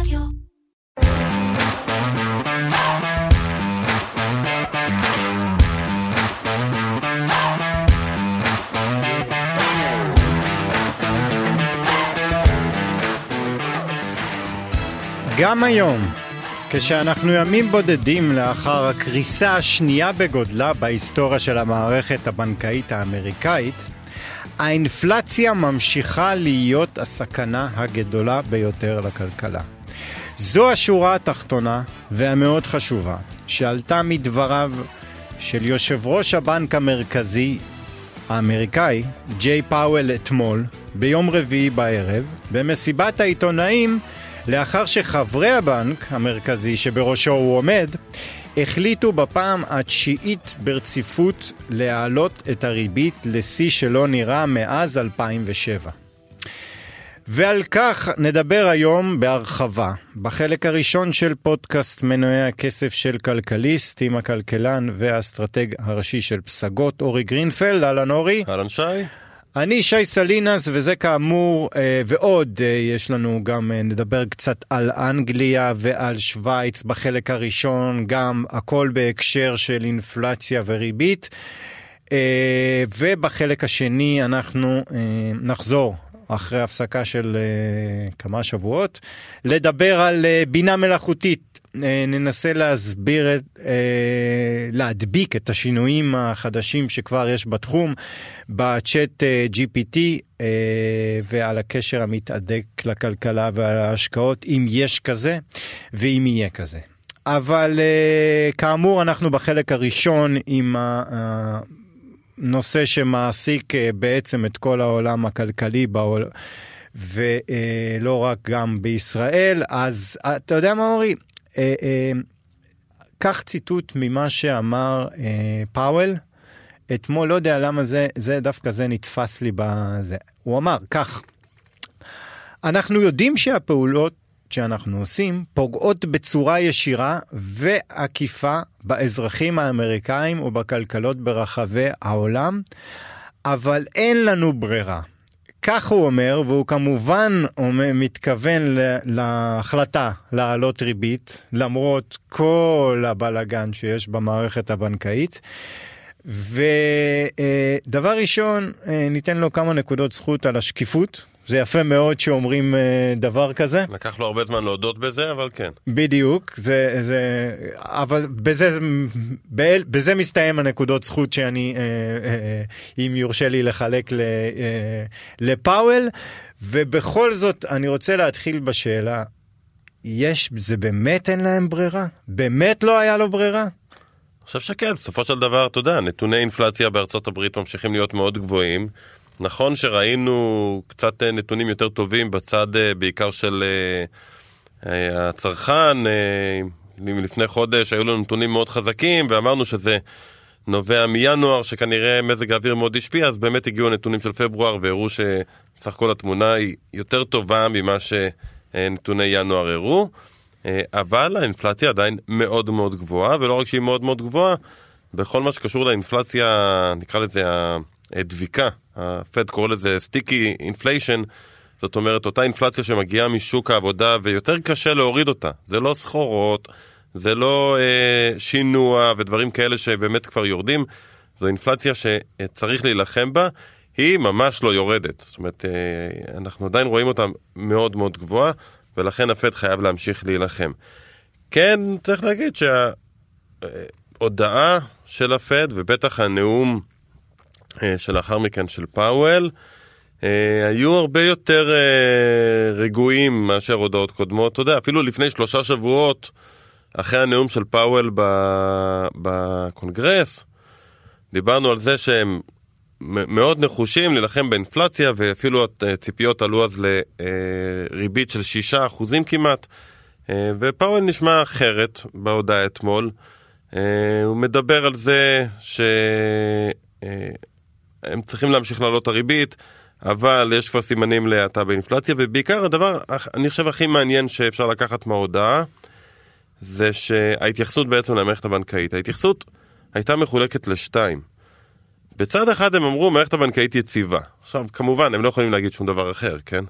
רדיו. גם היום, כשאנחנו ימים בודדים לאחר הקריסה השנייה בגודלה בהיסטוריה של המערכת הבנקאית האמריקאית, האינפלציה ממשיכה להיות הסכנה הגדולה ביותר לכלכלה. זו השורה התחתונה והמאוד חשובה שעלתה מדבריו של יושב ראש הבנק המרכזי האמריקאי, ג'יי פאוול אתמול, ביום רביעי בערב, במסיבת העיתונאים לאחר שחברי הבנק המרכזי שבראשו הוא עומד, החליטו בפעם התשיעית ברציפות להעלות את הריבית לשיא שלא נראה מאז 2007. ועל כך נדבר היום בהרחבה, בחלק הראשון של פודקאסט מנועי הכסף של כלכליסט, עם הכלכלן והאסטרטג הראשי של פסגות, אורי גרינפלד. אהלן אורי. אהלן שי. אני שי סלינס, וזה כאמור, אה, ועוד אה, יש לנו גם, אה, נדבר קצת על אנגליה ועל שווייץ בחלק הראשון, גם הכל בהקשר של אינפלציה וריבית. ובחלק השני אנחנו נחזור אחרי הפסקה של כמה שבועות, לדבר על בינה מלאכותית אה, ננסה להסביר, את, אה, להדביק את השינויים החדשים שכבר יש בתחום, בצ'אט אה, GPT ועל הקשר המתהדק לכלכלה ועל ההשקעות, אם יש כזה ואם יהיה כזה. אבל כאמור אנחנו בחלק הראשון עם הנושא שמעסיק בעצם את כל העולם הכלכלי בעולם. ולא רק גם בישראל, אז אתה יודע מה אורי? אה, אה, קח ציטוט ממה שאמר אה, פאוול אתמול, לא יודע למה זה, זה דווקא זה נתפס לי בזה. הוא אמר כך, אנחנו יודעים שהפעולות שאנחנו עושים פוגעות בצורה ישירה ועקיפה באזרחים האמריקאים ובכלכלות ברחבי העולם, אבל אין לנו ברירה. כך הוא אומר, והוא כמובן מתכוון להחלטה להעלות ריבית, למרות כל הבלגן שיש במערכת הבנקאית. ודבר ראשון, אה, ניתן לו כמה נקודות זכות על השקיפות, זה יפה מאוד שאומרים אה, דבר כזה. לקח לו הרבה זמן להודות בזה, אבל כן. בדיוק, זה, זה, אבל בזה, בזה מסתיים הנקודות זכות שאני, אה, אה, אם יורשה לי לחלק לפאוול, ובכל זאת אני רוצה להתחיל בשאלה, יש, זה באמת אין להם ברירה? באמת לא היה לו ברירה? אני חושב שכן, בסופו של דבר, אתה יודע, נתוני אינפלציה בארצות הברית ממשיכים להיות מאוד גבוהים. נכון שראינו קצת אה, נתונים יותר טובים בצד אה, בעיקר של אה, הצרכן, לפני חודש היו לנו נתונים מאוד חזקים ואמרנו שזה נובע מינואר שכנראה מזג האוויר מאוד השפיע, אז באמת הגיעו הנתונים של פברואר והראו שסך הכל התמונה היא יותר טובה ממה שנתוני ינואר הראו, אבל האינפלציה עדיין מאוד מאוד גבוהה, ולא רק שהיא מאוד מאוד גבוהה, בכל מה שקשור לאינפלציה, נקרא לזה הדביקה הפד קורא לזה sticky inflation, זאת אומרת אותה אינפלציה שמגיעה משוק העבודה ויותר קשה להוריד אותה. זה לא סחורות, זה לא אה, שינוע ודברים כאלה שבאמת כבר יורדים, זו אינפלציה שצריך להילחם בה, היא ממש לא יורדת. זאת אומרת, אה, אנחנו עדיין רואים אותה מאוד מאוד גבוהה, ולכן הפד חייב להמשיך להילחם. כן, צריך להגיד שההודעה של הפד, ובטח הנאום אה, שלאחר מכן של פאוול, אה, היו הרבה יותר אה, רגועים מאשר הודעות קודמות. אתה יודע, אפילו לפני שלושה שבועות, אחרי הנאום של פאוול בקונגרס, דיברנו על זה שהם מאוד נחושים להילחם באינפלציה, ואפילו הציפיות עלו אז לריבית של שישה אחוזים כמעט. ופאוול נשמע אחרת בהודעה אתמול. הוא מדבר על זה ש... הם צריכים להמשיך לעלות את הריבית, אבל יש כבר סימנים להאטה באינפלציה, ובעיקר הדבר, אני חושב, הכי מעניין שאפשר לקחת מההודעה, זה שההתייחסות בעצם למערכת הבנקאית. ההתייחסות הייתה מחולקת לשתיים. בצד אחד הם אמרו, מערכת הבנקאית יציבה. עכשיו, כמובן, הם לא יכולים להגיד שום דבר אחר, כן?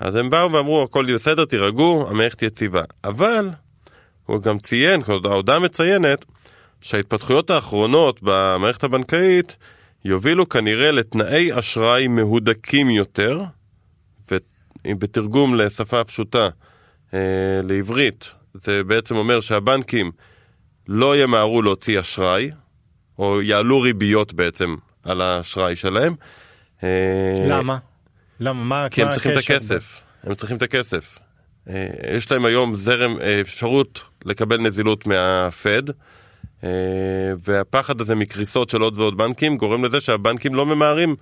אז הם באו ואמרו הכל בסדר תירגעו המערכת יציבה אבל הוא גם ציין, ההודעה מציינת שההתפתחויות האחרונות במערכת הבנקאית יובילו כנראה לתנאי אשראי מהודקים יותר ובתרגום לשפה פשוטה אה, לעברית זה בעצם אומר שהבנקים לא ימהרו להוציא אשראי או יעלו ריביות בעצם על האשראי שלהם. אה, למה? למה? מה כי הם צריכים את הכסף. הם צריכים את הכסף. אה, יש להם היום זרם, אה, אפשרות לקבל נזילות מהפד, והפחד הזה מקריסות של עוד ועוד בנקים גורם לזה שהבנקים לא ממהרים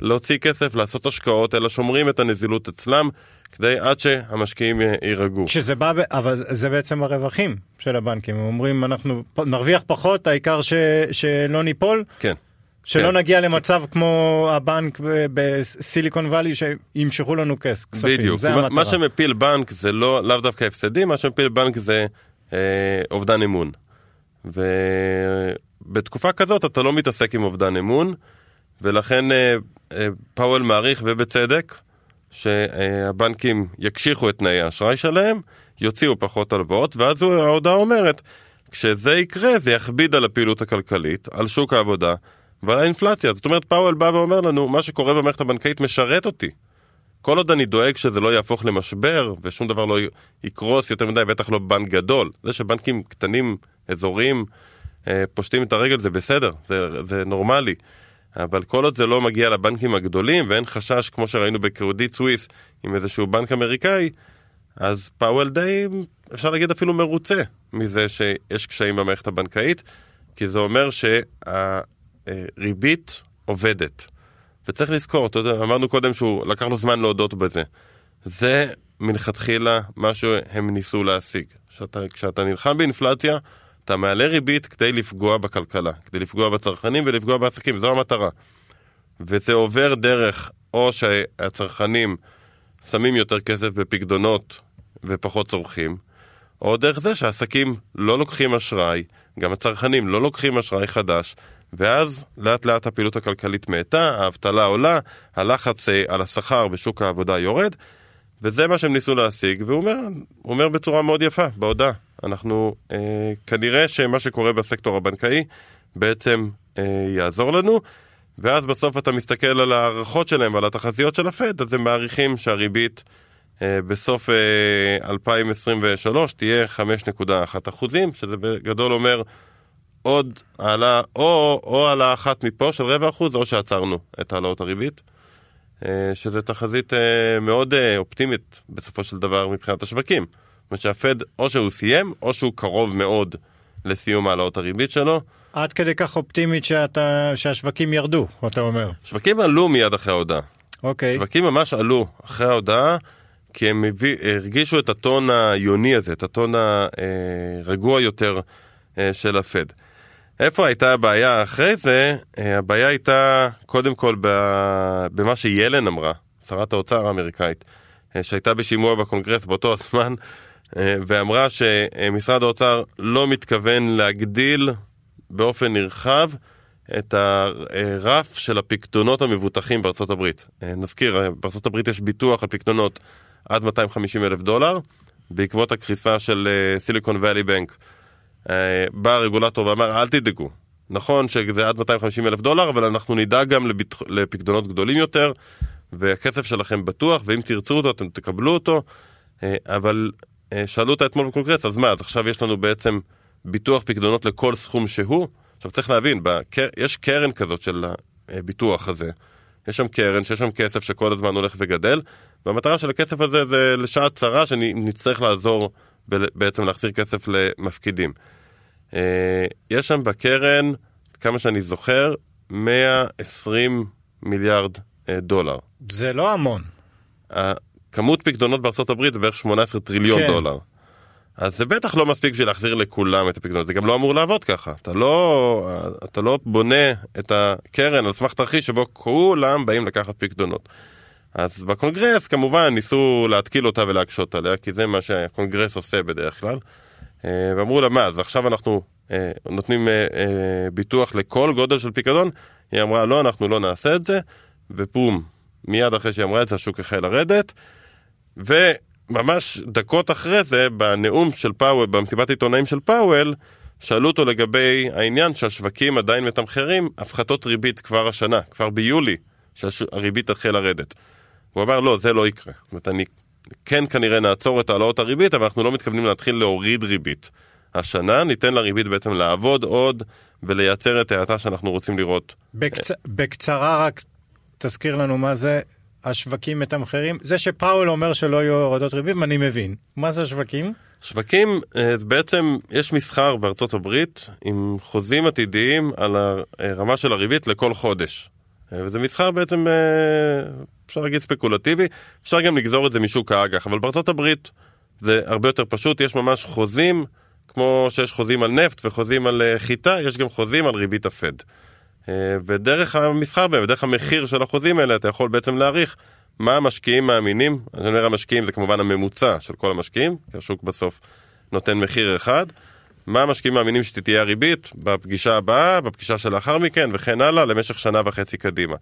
להוציא כסף, לעשות השקעות, אלא שומרים את הנזילות אצלם, כדי עד שהמשקיעים יירגעו. שזה בא, אבל זה בעצם הרווחים של הבנקים, הם אומרים אנחנו נרוויח פחות, העיקר ש, שלא ניפול. כן. שלא כן. נגיע למצב כמו הבנק בסיליקון וואלי שימשכו לנו כספים, בדיוק, זה המטרה. מה שמפיל בנק זה לא, לאו דווקא הפסדים, מה שמפיל בנק זה אה, אובדן אמון. ובתקופה כזאת אתה לא מתעסק עם אובדן אמון, ולכן אה, אה, פאוול מעריך ובצדק שהבנקים יקשיחו את תנאי האשראי שלהם, יוציאו פחות הלוואות, ואז ההודעה אומרת, כשזה יקרה זה יכביד על הפעילות הכלכלית, על שוק העבודה ועל האינפלציה. זאת אומרת, פאוול בא ואומר לנו, מה שקורה במערכת הבנקאית משרת אותי. כל עוד אני דואג שזה לא יהפוך למשבר ושום דבר לא יקרוס יותר מדי, בטח לא בנק גדול. זה שבנקים קטנים, אזוריים, אה, פושטים את הרגל זה בסדר, זה, זה נורמלי. אבל כל עוד זה לא מגיע לבנקים הגדולים ואין חשש כמו שראינו בקרדיט סוויס עם איזשהו בנק אמריקאי, אז פאוול די, אפשר להגיד אפילו מרוצה מזה שיש קשיים במערכת הבנקאית, כי זה אומר שהריבית עובדת. וצריך לזכור, אתה יודע, אמרנו קודם שהוא לקח לו זמן להודות בזה. זה מלכתחילה מה שהם ניסו להשיג. כשאתה, כשאתה נלחם באינפלציה, אתה מעלה ריבית כדי לפגוע בכלכלה, כדי לפגוע בצרכנים ולפגוע בעסקים, זו המטרה. וזה עובר דרך או שהצרכנים שמים יותר כסף בפקדונות ופחות צורכים, או דרך זה שהעסקים לא לוקחים אשראי, גם הצרכנים לא לוקחים אשראי חדש, ואז לאט לאט הפעילות הכלכלית מאטה, האבטלה עולה, הלחץ אה, על השכר בשוק העבודה יורד, וזה מה שהם ניסו להשיג, והוא אומר, אומר בצורה מאוד יפה בהודעה. אנחנו אה, כנראה שמה שקורה בסקטור הבנקאי בעצם אה, יעזור לנו, ואז בסוף אתה מסתכל על הערכות שלהם ועל התחזיות של הפד, אז הם מעריכים שהריבית אה, בסוף אה, 2023 תהיה 5.1 אחוזים, שזה בגדול אומר עוד העלה, או, או העלה אחת מפה של רבע אחוז, או שעצרנו את העלאות הריבית. אה, שזה תחזית אה, מאוד אה, אופטימית בסופו של דבר מבחינת השווקים. זאת אומרת שהפד או שהוא סיים או שהוא קרוב מאוד לסיום העלאות הריבית שלו. עד כדי כך אופטימית שאתה, שהשווקים ירדו, אתה אומר. שווקים עלו מיד אחרי ההודעה. אוקיי. שווקים ממש עלו אחרי ההודעה כי הם הביא, הרגישו את הטון היוני הזה, את הטון הרגוע יותר של הפד. איפה הייתה הבעיה אחרי זה? הבעיה הייתה קודם כל במה שיילן אמרה, שרת האוצר האמריקאית, שהייתה בשימוע בקונגרס באותו הזמן, ואמרה שמשרד האוצר לא מתכוון להגדיל באופן נרחב את הרף של הפקדונות המבוטחים בארצות הברית. נזכיר, בארצות הברית יש ביטוח על פקדונות עד 250 אלף דולר, בעקבות הקריסה של סיליקון ואלי בנק. בא הרגולטור ואמר אל תדאגו, נכון שזה עד 250 אלף דולר אבל אנחנו נדאג גם לביט... לפקדונות גדולים יותר והכסף שלכם בטוח ואם תרצו אותו אתם תקבלו אותו. אבל שאלו אותה אתמול בקונגרס אז מה אז עכשיו יש לנו בעצם ביטוח פקדונות לכל סכום שהוא? עכשיו צריך להבין בקר... יש קרן כזאת של הביטוח הזה. יש שם קרן שיש שם כסף שכל הזמן הולך וגדל והמטרה של הכסף הזה זה לשעת צרה שנצטרך לעזור בעצם להחזיר כסף למפקידים. יש שם בקרן, כמה שאני זוכר, 120 מיליארד דולר. זה לא המון. כמות פקדונות בארצות הברית זה בערך 18 טריליון כן. דולר. אז זה בטח לא מספיק בשביל להחזיר לכולם את הפקדונות, זה גם לא אמור לעבוד ככה. אתה לא, אתה לא בונה את הקרן על סמך תרחיש שבו כולם באים לקחת פקדונות. אז בקונגרס כמובן ניסו להתקיל אותה ולהקשות עליה, כי זה מה שהקונגרס עושה בדרך כלל. ואמרו לה, מה, אז עכשיו אנחנו נותנים ביטוח לכל גודל של פיקדון? היא אמרה, לא, אנחנו לא נעשה את זה, ופום, מיד אחרי שהיא אמרה את זה השוק החל לרדת, וממש דקות אחרי זה, בנאום של פאוול, במסיבת עיתונאים של פאוול, שאלו אותו לגבי העניין שהשווקים עדיין מתמחרים הפחתות ריבית כבר השנה, כבר ביולי, שהריבית תתחיל לרדת. הוא אמר, לא, זה לא יקרה. זאת אומרת, אני כן כנראה נעצור את העלאות הריבית, אבל אנחנו לא מתכוונים להתחיל להוריד ריבית. השנה ניתן לריבית בעצם לעבוד עוד ולייצר את ההאטה שאנחנו רוצים לראות. בקצ... בקצרה רק תזכיר לנו מה זה השווקים מתמחרים. זה שפאול אומר שלא יהיו הורדות ריבית, אני מבין. מה זה השווקים? שווקים, אה, בעצם יש מסחר בארצות הברית עם חוזים עתידיים על הרמה של הריבית לכל חודש. אה, וזה מסחר בעצם, אה, אפשר להגיד ספקולטיבי, אפשר גם לגזור את זה משוק האג"ח, אבל בארצות הברית זה הרבה יותר פשוט, יש ממש חוזים, כמו שיש חוזים על נפט וחוזים על חיטה, יש גם חוזים על ריבית הפד. ודרך המסחר בהם, ודרך המחיר של החוזים האלה, אתה יכול בעצם להעריך מה המשקיעים מאמינים, אני אומר המשקיעים זה כמובן הממוצע של כל המשקיעים, כי השוק בסוף נותן מחיר אחד, מה המשקיעים מאמינים שתהיה הריבית בפגישה הבאה, בפגישה שלאחר מכן וכן הלאה למשך שנה וחצי קדימה.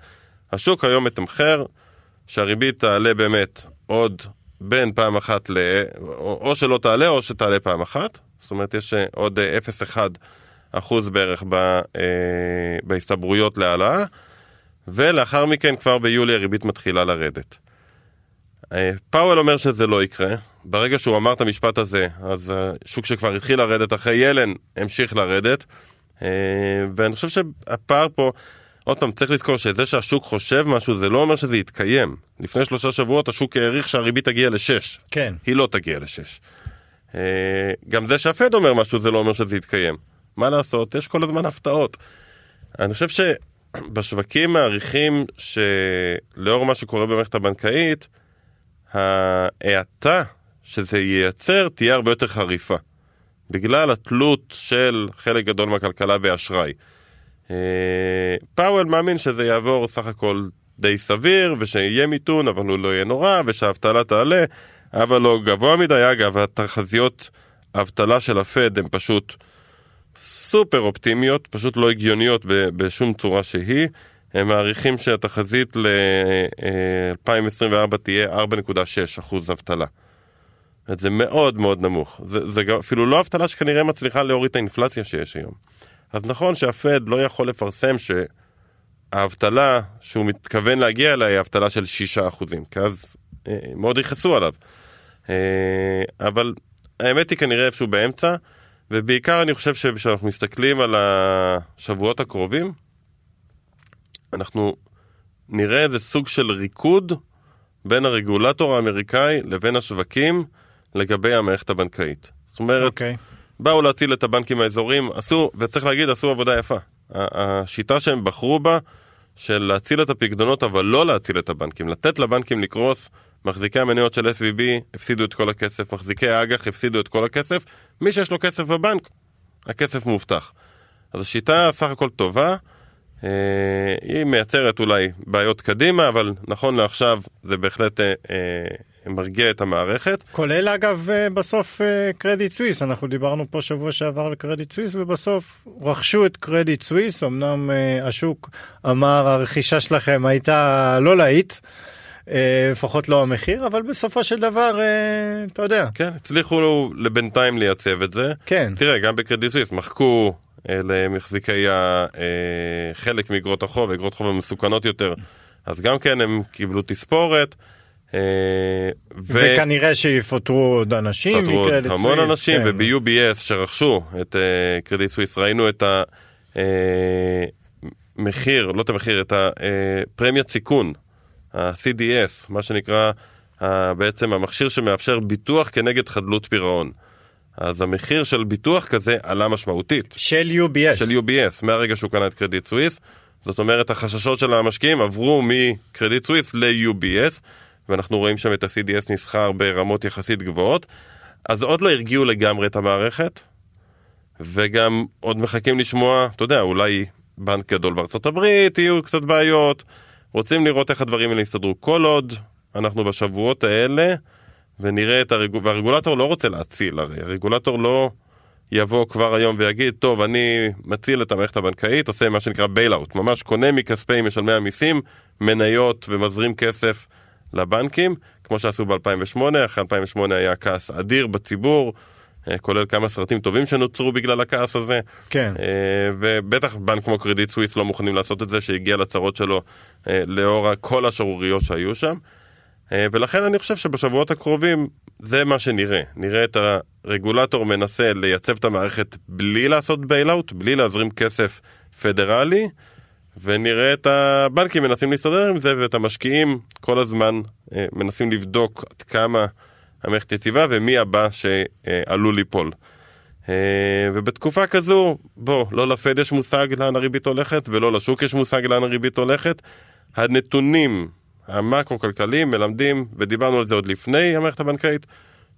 השוק היום מתמחר שהריבית תעלה באמת עוד בין פעם אחת ל... או שלא תעלה או שתעלה פעם אחת, זאת אומרת יש אה, עוד 0.1 אה, אחוז בערך ב... אה, בהסתברויות להעלאה. ולאחר מכן כבר ביולי הריבית מתחילה לרדת. אה, פאוול אומר שזה לא יקרה, ברגע שהוא אמר את המשפט הזה, אז השוק שכבר התחיל לרדת אחרי ילן המשיך לרדת, אה, ואני חושב שהפער פה, עוד פעם, צריך לזכור שזה שהשוק חושב משהו, זה לא אומר שזה יתקיים. לפני שלושה שבועות השוק העריך שהריבית תגיע לשש. כן. היא לא תגיע לשש. אה, גם זה שהפד אומר משהו, זה לא אומר שזה יתקיים. מה לעשות? יש כל הזמן הפתעות. אני חושב ש... בשווקים מעריכים שלאור מה שקורה במערכת הבנקאית, ההאטה שזה ייצר תהיה הרבה יותר חריפה. בגלל התלות של חלק גדול מהכלכלה באשראי. אה, פאוול מאמין שזה יעבור סך הכל די סביר, ושיהיה מיתון, אבל הוא לא יהיה נורא, ושהאבטלה תעלה, אבל לא גבוה מדי. אגב, התחזיות האבטלה של הפד הן פשוט סופר אופטימיות, פשוט לא הגיוניות בשום צורה שהיא. הם מעריכים שהתחזית ל-2024 תהיה 4.6 אחוז אבטלה. זה מאוד מאוד נמוך. זה, זה אפילו לא אבטלה שכנראה מצליחה להוריד את האינפלציה שיש היום. אז נכון שהפד לא יכול לפרסם שהאבטלה שהוא מתכוון להגיע אליה היא אבטלה של 6 אחוזים, כי אז אה, מאוד יכעסו עליו. אה, אבל האמת היא כנראה איפשהו באמצע. ובעיקר אני חושב שכשאנחנו מסתכלים על השבועות הקרובים, אנחנו נראה איזה סוג של ריקוד בין הרגולטור האמריקאי לבין השווקים לגבי המערכת הבנקאית. זאת אומרת, okay. אוקיי. באו להציל את הבנקים האזוריים, עשו, וצריך להגיד, עשו עבודה יפה. השיטה שהם בחרו בה, של להציל את הפקדונות אבל לא להציל את הבנקים, לתת לבנקים לקרוס, מחזיקי המניות של SVB הפסידו את כל הכסף, מחזיקי האג"ח הפסידו את כל הכסף, מי שיש לו כסף בבנק, הכסף מובטח. אז השיטה סך הכל טובה, היא מייצרת אולי בעיות קדימה, אבל נכון לעכשיו זה בהחלט אה, אה, מרגיע את המערכת. כולל אגב בסוף קרדיט סוויס, אנחנו דיברנו פה שבוע שעבר על קרדיט סוויס ובסוף רכשו את קרדיט סוויס, אמנם השוק אמר הרכישה שלכם הייתה לא להיט. אה, לפחות לא המחיר אבל בסופו של דבר אה, אתה יודע כן הצליחו לבינתיים לייצב את זה כן תראה גם בקרדיט סוויס מחקו אה, למחזיקי חלק מאגרות החוב אגרות חוב המסוכנות יותר אז גם כן הם קיבלו תספורת. ו... וכנראה שיפוטרו עוד אנשים יפטרו עוד המון אנשים כן. וב-UBS שרכשו את קרדיט סוויס ראינו את המחיר לא את המחיר את הפרמיית סיכון ה-CDS, מה שנקרא בעצם המכשיר שמאפשר ביטוח כנגד חדלות פירעון. אז המחיר של ביטוח כזה עלה משמעותית. של UBS. של UBS, מהרגע שהוא קנה את קרדיט סוויס. זאת אומרת, החששות של המשקיעים עברו מקרדיט סוויס ל-UBS, ואנחנו רואים שם את ה-CDS נסחר ברמות יחסית גבוהות. אז עוד לא הרגיעו לגמרי את המערכת, וגם עוד מחכים לשמוע, אתה יודע, אולי בנק גדול בארצות הברית, יהיו קצת בעיות. רוצים לראות איך הדברים האלה יסתדרו. כל עוד אנחנו בשבועות האלה ונראה את הרגולטור, והרגולטור לא רוצה להציל, הרי הרגולטור לא יבוא כבר היום ויגיד, טוב, אני מציל את המערכת הבנקאית, עושה מה שנקרא בייל-אוט, ממש קונה מכספי משלמי המיסים מניות ומזרים כסף לבנקים, כמו שעשו ב-2008, אחרי 2008 היה כעס אדיר בציבור, אה, כולל כמה סרטים טובים שנוצרו בגלל הכעס הזה. כן. אה, ובטח בנק כמו קרדיט סוויס לא מוכנים לעשות את זה, שהגיע לצרות שלו אה, לאור כל השערוריות שהיו שם. ולכן אני חושב שבשבועות הקרובים זה מה שנראה. נראה את הרגולטור מנסה לייצב את המערכת בלי לעשות bailout, בלי להזרים כסף פדרלי, ונראה את הבנקים מנסים להסתדר עם זה, ואת המשקיעים כל הזמן מנסים לבדוק עד כמה המערכת יציבה ומי הבא שעלול ליפול. אה, ובתקופה כזו, בוא, לא לפד יש מושג לאן הריבית הולכת ולא לשוק יש מושג לאן הריבית הולכת. הנתונים המקרו-כלכליים מלמדים, ודיברנו על זה עוד לפני המערכת הבנקאית,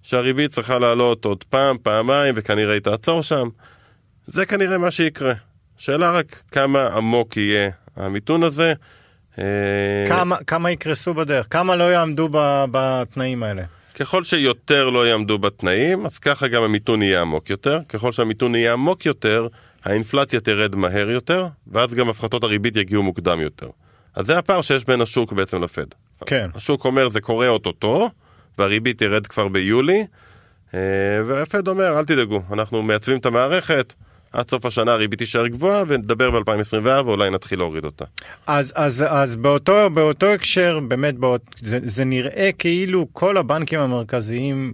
שהריבית צריכה לעלות עוד פעם, פעמיים, וכנראה היא תעצור שם. זה כנראה מה שיקרה. שאלה רק כמה עמוק יהיה המיתון הזה. אה, כמה, כמה יקרסו בדרך? כמה לא יעמדו בתנאים האלה? ככל שיותר לא יעמדו בתנאים, אז ככה גם המיתון יהיה עמוק יותר. ככל שהמיתון יהיה עמוק יותר, האינפלציה תרד מהר יותר, ואז גם הפחתות הריבית יגיעו מוקדם יותר. אז זה הפער שיש בין השוק בעצם לפד. כן. השוק אומר זה קורה אוטוטו, והריבית תרד כבר ביולי, אה, והפד אומר אל תדאגו, אנחנו מייצבים את המערכת, עד סוף השנה הריבית תישאר גבוהה ונדבר ב-2024 אולי נתחיל להוריד אותה. אז, אז, אז באותו, באותו הקשר באמת באות, זה, זה נראה כאילו כל הבנקים המרכזיים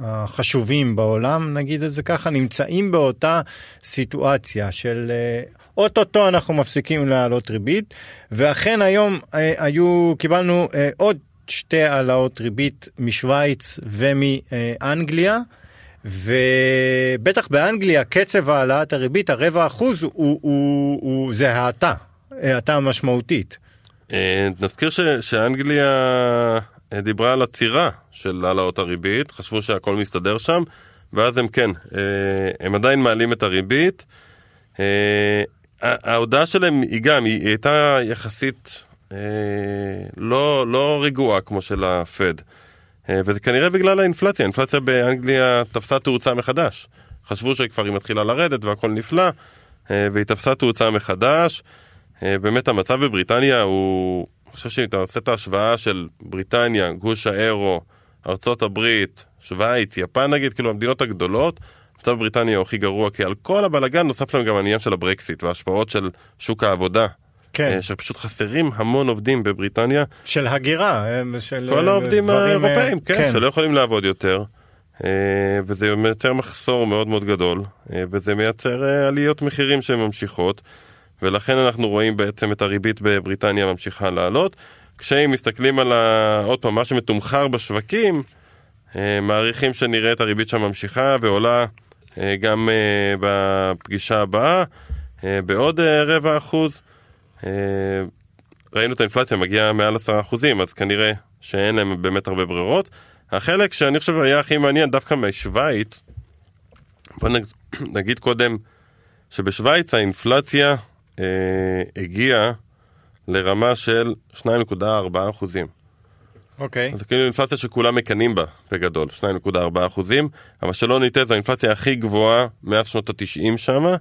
החשובים בעולם נגיד את זה ככה נמצאים באותה סיטואציה של אה, אוטוטו אנחנו מפסיקים להעלות ריבית ואכן היום אה, היו קיבלנו אה, עוד שתי העלאות ריבית משוויץ ומאנגליה. ובטח באנגליה קצב העלאת הריבית הרבע אחוז הוא, הוא, הוא, זה האטה, האטה משמעותית. אה, נזכיר ש, שאנגליה דיברה על עצירה של העלאות הריבית, חשבו שהכל מסתדר שם, ואז הם כן, הם עדיין מעלים את הריבית. ההודעה שלהם היא גם, היא הייתה יחסית לא, לא רגועה כמו של הפד. אה, וזה כנראה בגלל האינפלציה, האינפלציה באנגליה תפסה תאוצה מחדש. חשבו שכבר היא מתחילה לרדת והכל נפלא, אה, והיא תפסה תאוצה מחדש. אה, באמת המצב בבריטניה הוא, אני חושב שאם אתה עושה את ההשוואה של בריטניה, גוש האירו, ארצות הברית, שווייץ, יפן נגיד, כאילו המדינות הגדולות, המצב בבריטניה הוא הכי גרוע, כי על כל הבלאגן נוסף להם גם העניין של הברקסיט וההשפעות של שוק העבודה. כן. אה, שפשוט חסרים המון עובדים בבריטניה. של הגירה, של כל העובדים אה, האירופאים, כן, כן, שלא יכולים לעבוד יותר. אה, וזה מייצר מחסור מאוד מאוד גדול, וזה מייצר עליות מחירים שהן ממשיכות, ולכן אנחנו רואים בעצם את הריבית בבריטניה ממשיכה לעלות. כשהם מסתכלים על ה... עוד פעם, מה שמתומחר בשווקים, מעריכים שנראה את הריבית שם ממשיכה ועולה גם בפגישה הבאה בעוד רבע אחוז. אה, ראינו את האינפלציה מגיעה מעל 10%, אז כנראה שאין להם באמת הרבה ברירות. החלק שאני חושב היה הכי מעניין דווקא משוויץ, בוא נגיד קודם שבשוויץ האינפלציה אה, הגיעה לרמה של 2.4 אחוזים. אוקיי. Okay. זה כאילו אינפלציה שכולם מקנאים בה בגדול, 2.4 אחוזים, אבל שלא נטעה זו האינפלציה הכי גבוהה מאז שנות ה-90 שמה,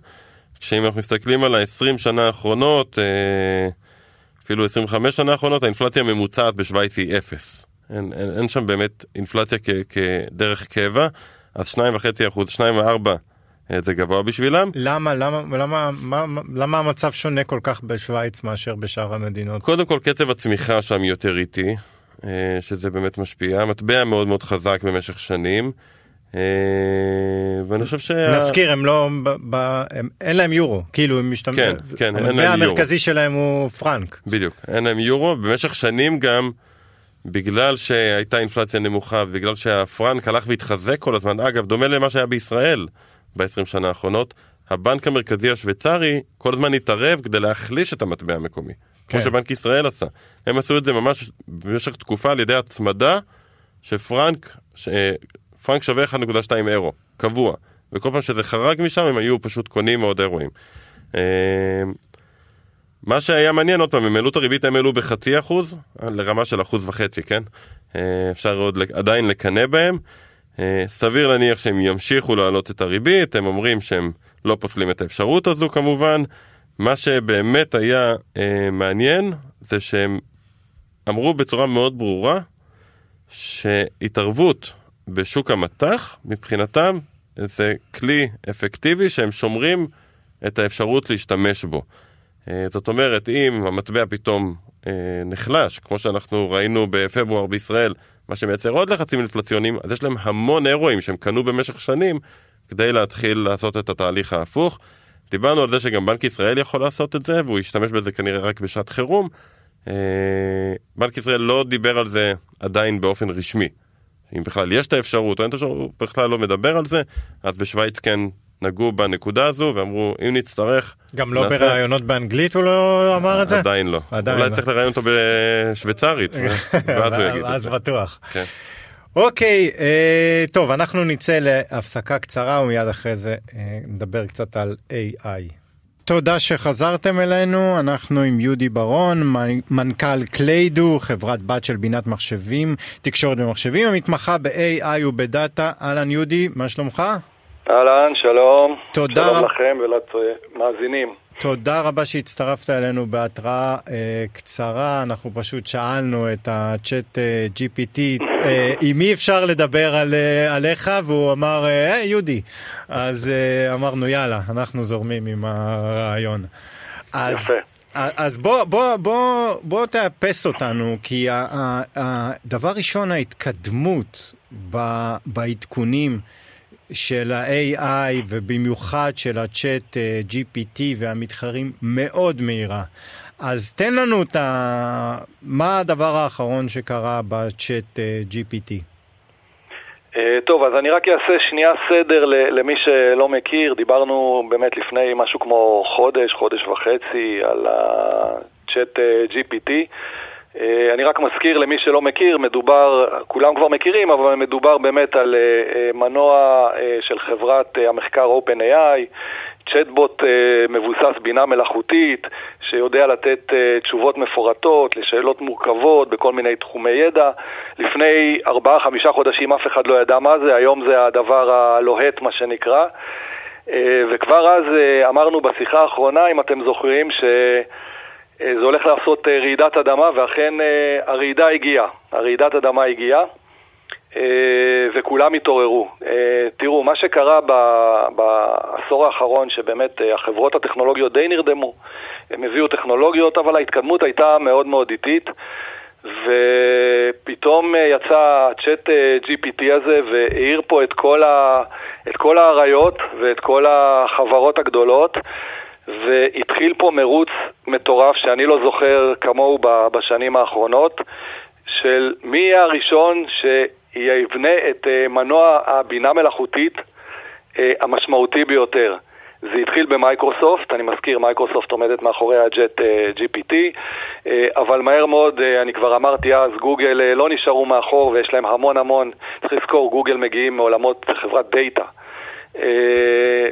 שאם אנחנו מסתכלים על ה-20 שנה האחרונות, אה, אפילו 25 שנה האחרונות, האינפלציה הממוצעת בשוויץ היא אפס. אין, אין, אין שם באמת אינפלציה כ, כדרך קבע, אז 2.5 אחוז, 2.4 אה, זה גבוה בשבילם. למה, למה, למה, מה, למה המצב שונה כל כך בשוויץ מאשר בשאר המדינות? קודם כל קצב הצמיחה שם יותר איטי, שזה באמת משפיע. המטבע מאוד מאוד חזק במשך שנים. אה, ואני חושב ש... נזכיר הם לא, הם, אין להם יורו, כאילו הם משתמשים, כן, כן, אין להם יורו. המטבע המרכזי שלהם הוא פרנק. בדיוק, אין להם יורו, במשך שנים גם, בגלל שהייתה אינפלציה נמוכה, בגלל שהפרנק הלך והתחזק כל הזמן, אגב, דומה למה שהיה בישראל ב-20 שנה האחרונות, הבנק המרכזי השוויצרי כל הזמן התערב כדי להחליש את המטבע המקומי. כן. כמו שבנק ישראל עשה. הם עשו את זה ממש במשך תקופה על ידי הצמדה שפרנק, ש... פרנק שווה 1.2 אירו, קבוע. וכל פעם שזה חרג משם הם היו פשוט קונים עוד אירועים. אה, מה שהיה מעניין, עוד פעם, הם העלו את הריבית, הם העלו בחצי אחוז, לרמה של אחוז וחצי, כן? אה, אפשר עוד עדיין לקנא בהם. אה, סביר להניח שהם ימשיכו להעלות את הריבית, הם אומרים שהם לא פוסלים את האפשרות הזו כמובן. מה שבאמת היה מעניין זה שהם אמרו בצורה מאוד ברורה שהתערבות בשוק המטח מבחינתם זה כלי אפקטיבי שהם שומרים את האפשרות להשתמש בו. אה, זאת אומרת, אם המטבע פתאום אה, נחלש, כמו שאנחנו ראינו בפברואר בישראל, מה שמייצר עוד לחצים אינפלציוניים, אז יש להם המון אירועים שהם קנו במשך שנים כדי להתחיל לעשות את התהליך ההפוך. דיברנו על זה שגם בנק ישראל יכול לעשות את זה, והוא ישתמש בזה כנראה רק בשעת חירום. אה, בנק ישראל לא דיבר על זה עדיין באופן רשמי. אם בכלל יש את האפשרות או אין את האפשרות, הוא בכלל לא מדבר על זה, אז בשוויץ כן נגעו בנקודה הזו ואמרו אם נצטרך גם לא נעשה... בראיונות באנגלית הוא לא אמר את זה? עדיין לא. עדיין אולי לא. צריך לראיין אותו בשוויצרית ואז הוא יגיד את זה. אז בטוח. כן. אוקיי, אה, טוב אנחנו נצא להפסקה קצרה ומיד אחרי זה אה, נדבר קצת על AI. תודה שחזרתם אלינו, אנחנו עם יהודי ברון, מנכ"ל קליידו, חברת בת של בינת מחשבים, תקשורת במחשבים, המתמחה ב-AI ובדאטה. אהלן יהודי, מה שלומך? אהלן, שלום. תודה. שלום לכם ולמאזינים. תודה רבה שהצטרפת אלינו בהתראה אה, קצרה, אנחנו פשוט שאלנו את הצ'אט אה, GPT אה, אם אי אפשר לדבר על, אה, עליך והוא אמר, אה, יהודי, אז אה, אמרנו יאללה, אנחנו זורמים עם הרעיון. אז, יפה. אז בוא, בוא, בוא, בוא תאפס אותנו, כי הדבר ראשון, ההתקדמות בעדכונים של ה-AI ובמיוחד של ה-Chat אה, GPT והמתחרים מאוד מהירה. אז תן לנו את ה... מה הדבר האחרון שקרה ב-Chat אה, GPT. אה, טוב, אז אני רק אעשה שנייה סדר למי שלא מכיר. דיברנו באמת לפני משהו כמו חודש, חודש וחצי, על ה-Chat GPT. אה, אני רק מזכיר למי שלא מכיר, מדובר, כולם כבר מכירים, אבל מדובר באמת על אה, אה, מנוע של חברת המחקר OpenAI, צ'טבוט מבוסס בינה מלאכותית, שיודע לתת תשובות מפורטות לשאלות מורכבות בכל מיני תחומי ידע. לפני ארבעה-חמישה חודשים אף אחד לא ידע מה זה, היום זה הדבר הלוהט, מה שנקרא. וכבר אז אמרנו בשיחה האחרונה, אם אתם זוכרים, ש... אה, זה הולך לעשות אה, רעידת אדמה, ואכן אה, הרעידה הגיעה. הרעידת אדמה הגיעה, וכולם התעוררו. תראו, מה שקרה בעשור האחרון, שבאמת החברות הטכנולוגיות די נרדמו. הם הביאו טכנולוגיות, אבל ההתקדמות הייתה מאוד מאוד איטית. ופתאום יצא ה-ChatGPT הזה והאיר פה את כל, ה, את כל הענקיות ואת כל החברות הגדולות והתחיל פה מרוץ מטורף שאני לא זוכר כמוהו בשנים האחרונות, של מי יהיה הראשון שיבנה את אה, מנוע הבינה מלאכותית אה, המשמעותי ביותר. זה התחיל במייקרוסופט, אני מזכיר, מייקרוסופט עומדת מאחורי ה-Chat אה, GPT, אבל מהר מאוד, אני כבר אמרתי אז, גוגל לא נשארו מאחור ויש להם המון המון, צריך לזכור, גוגל מגיעים מעולמות חברת דאטה.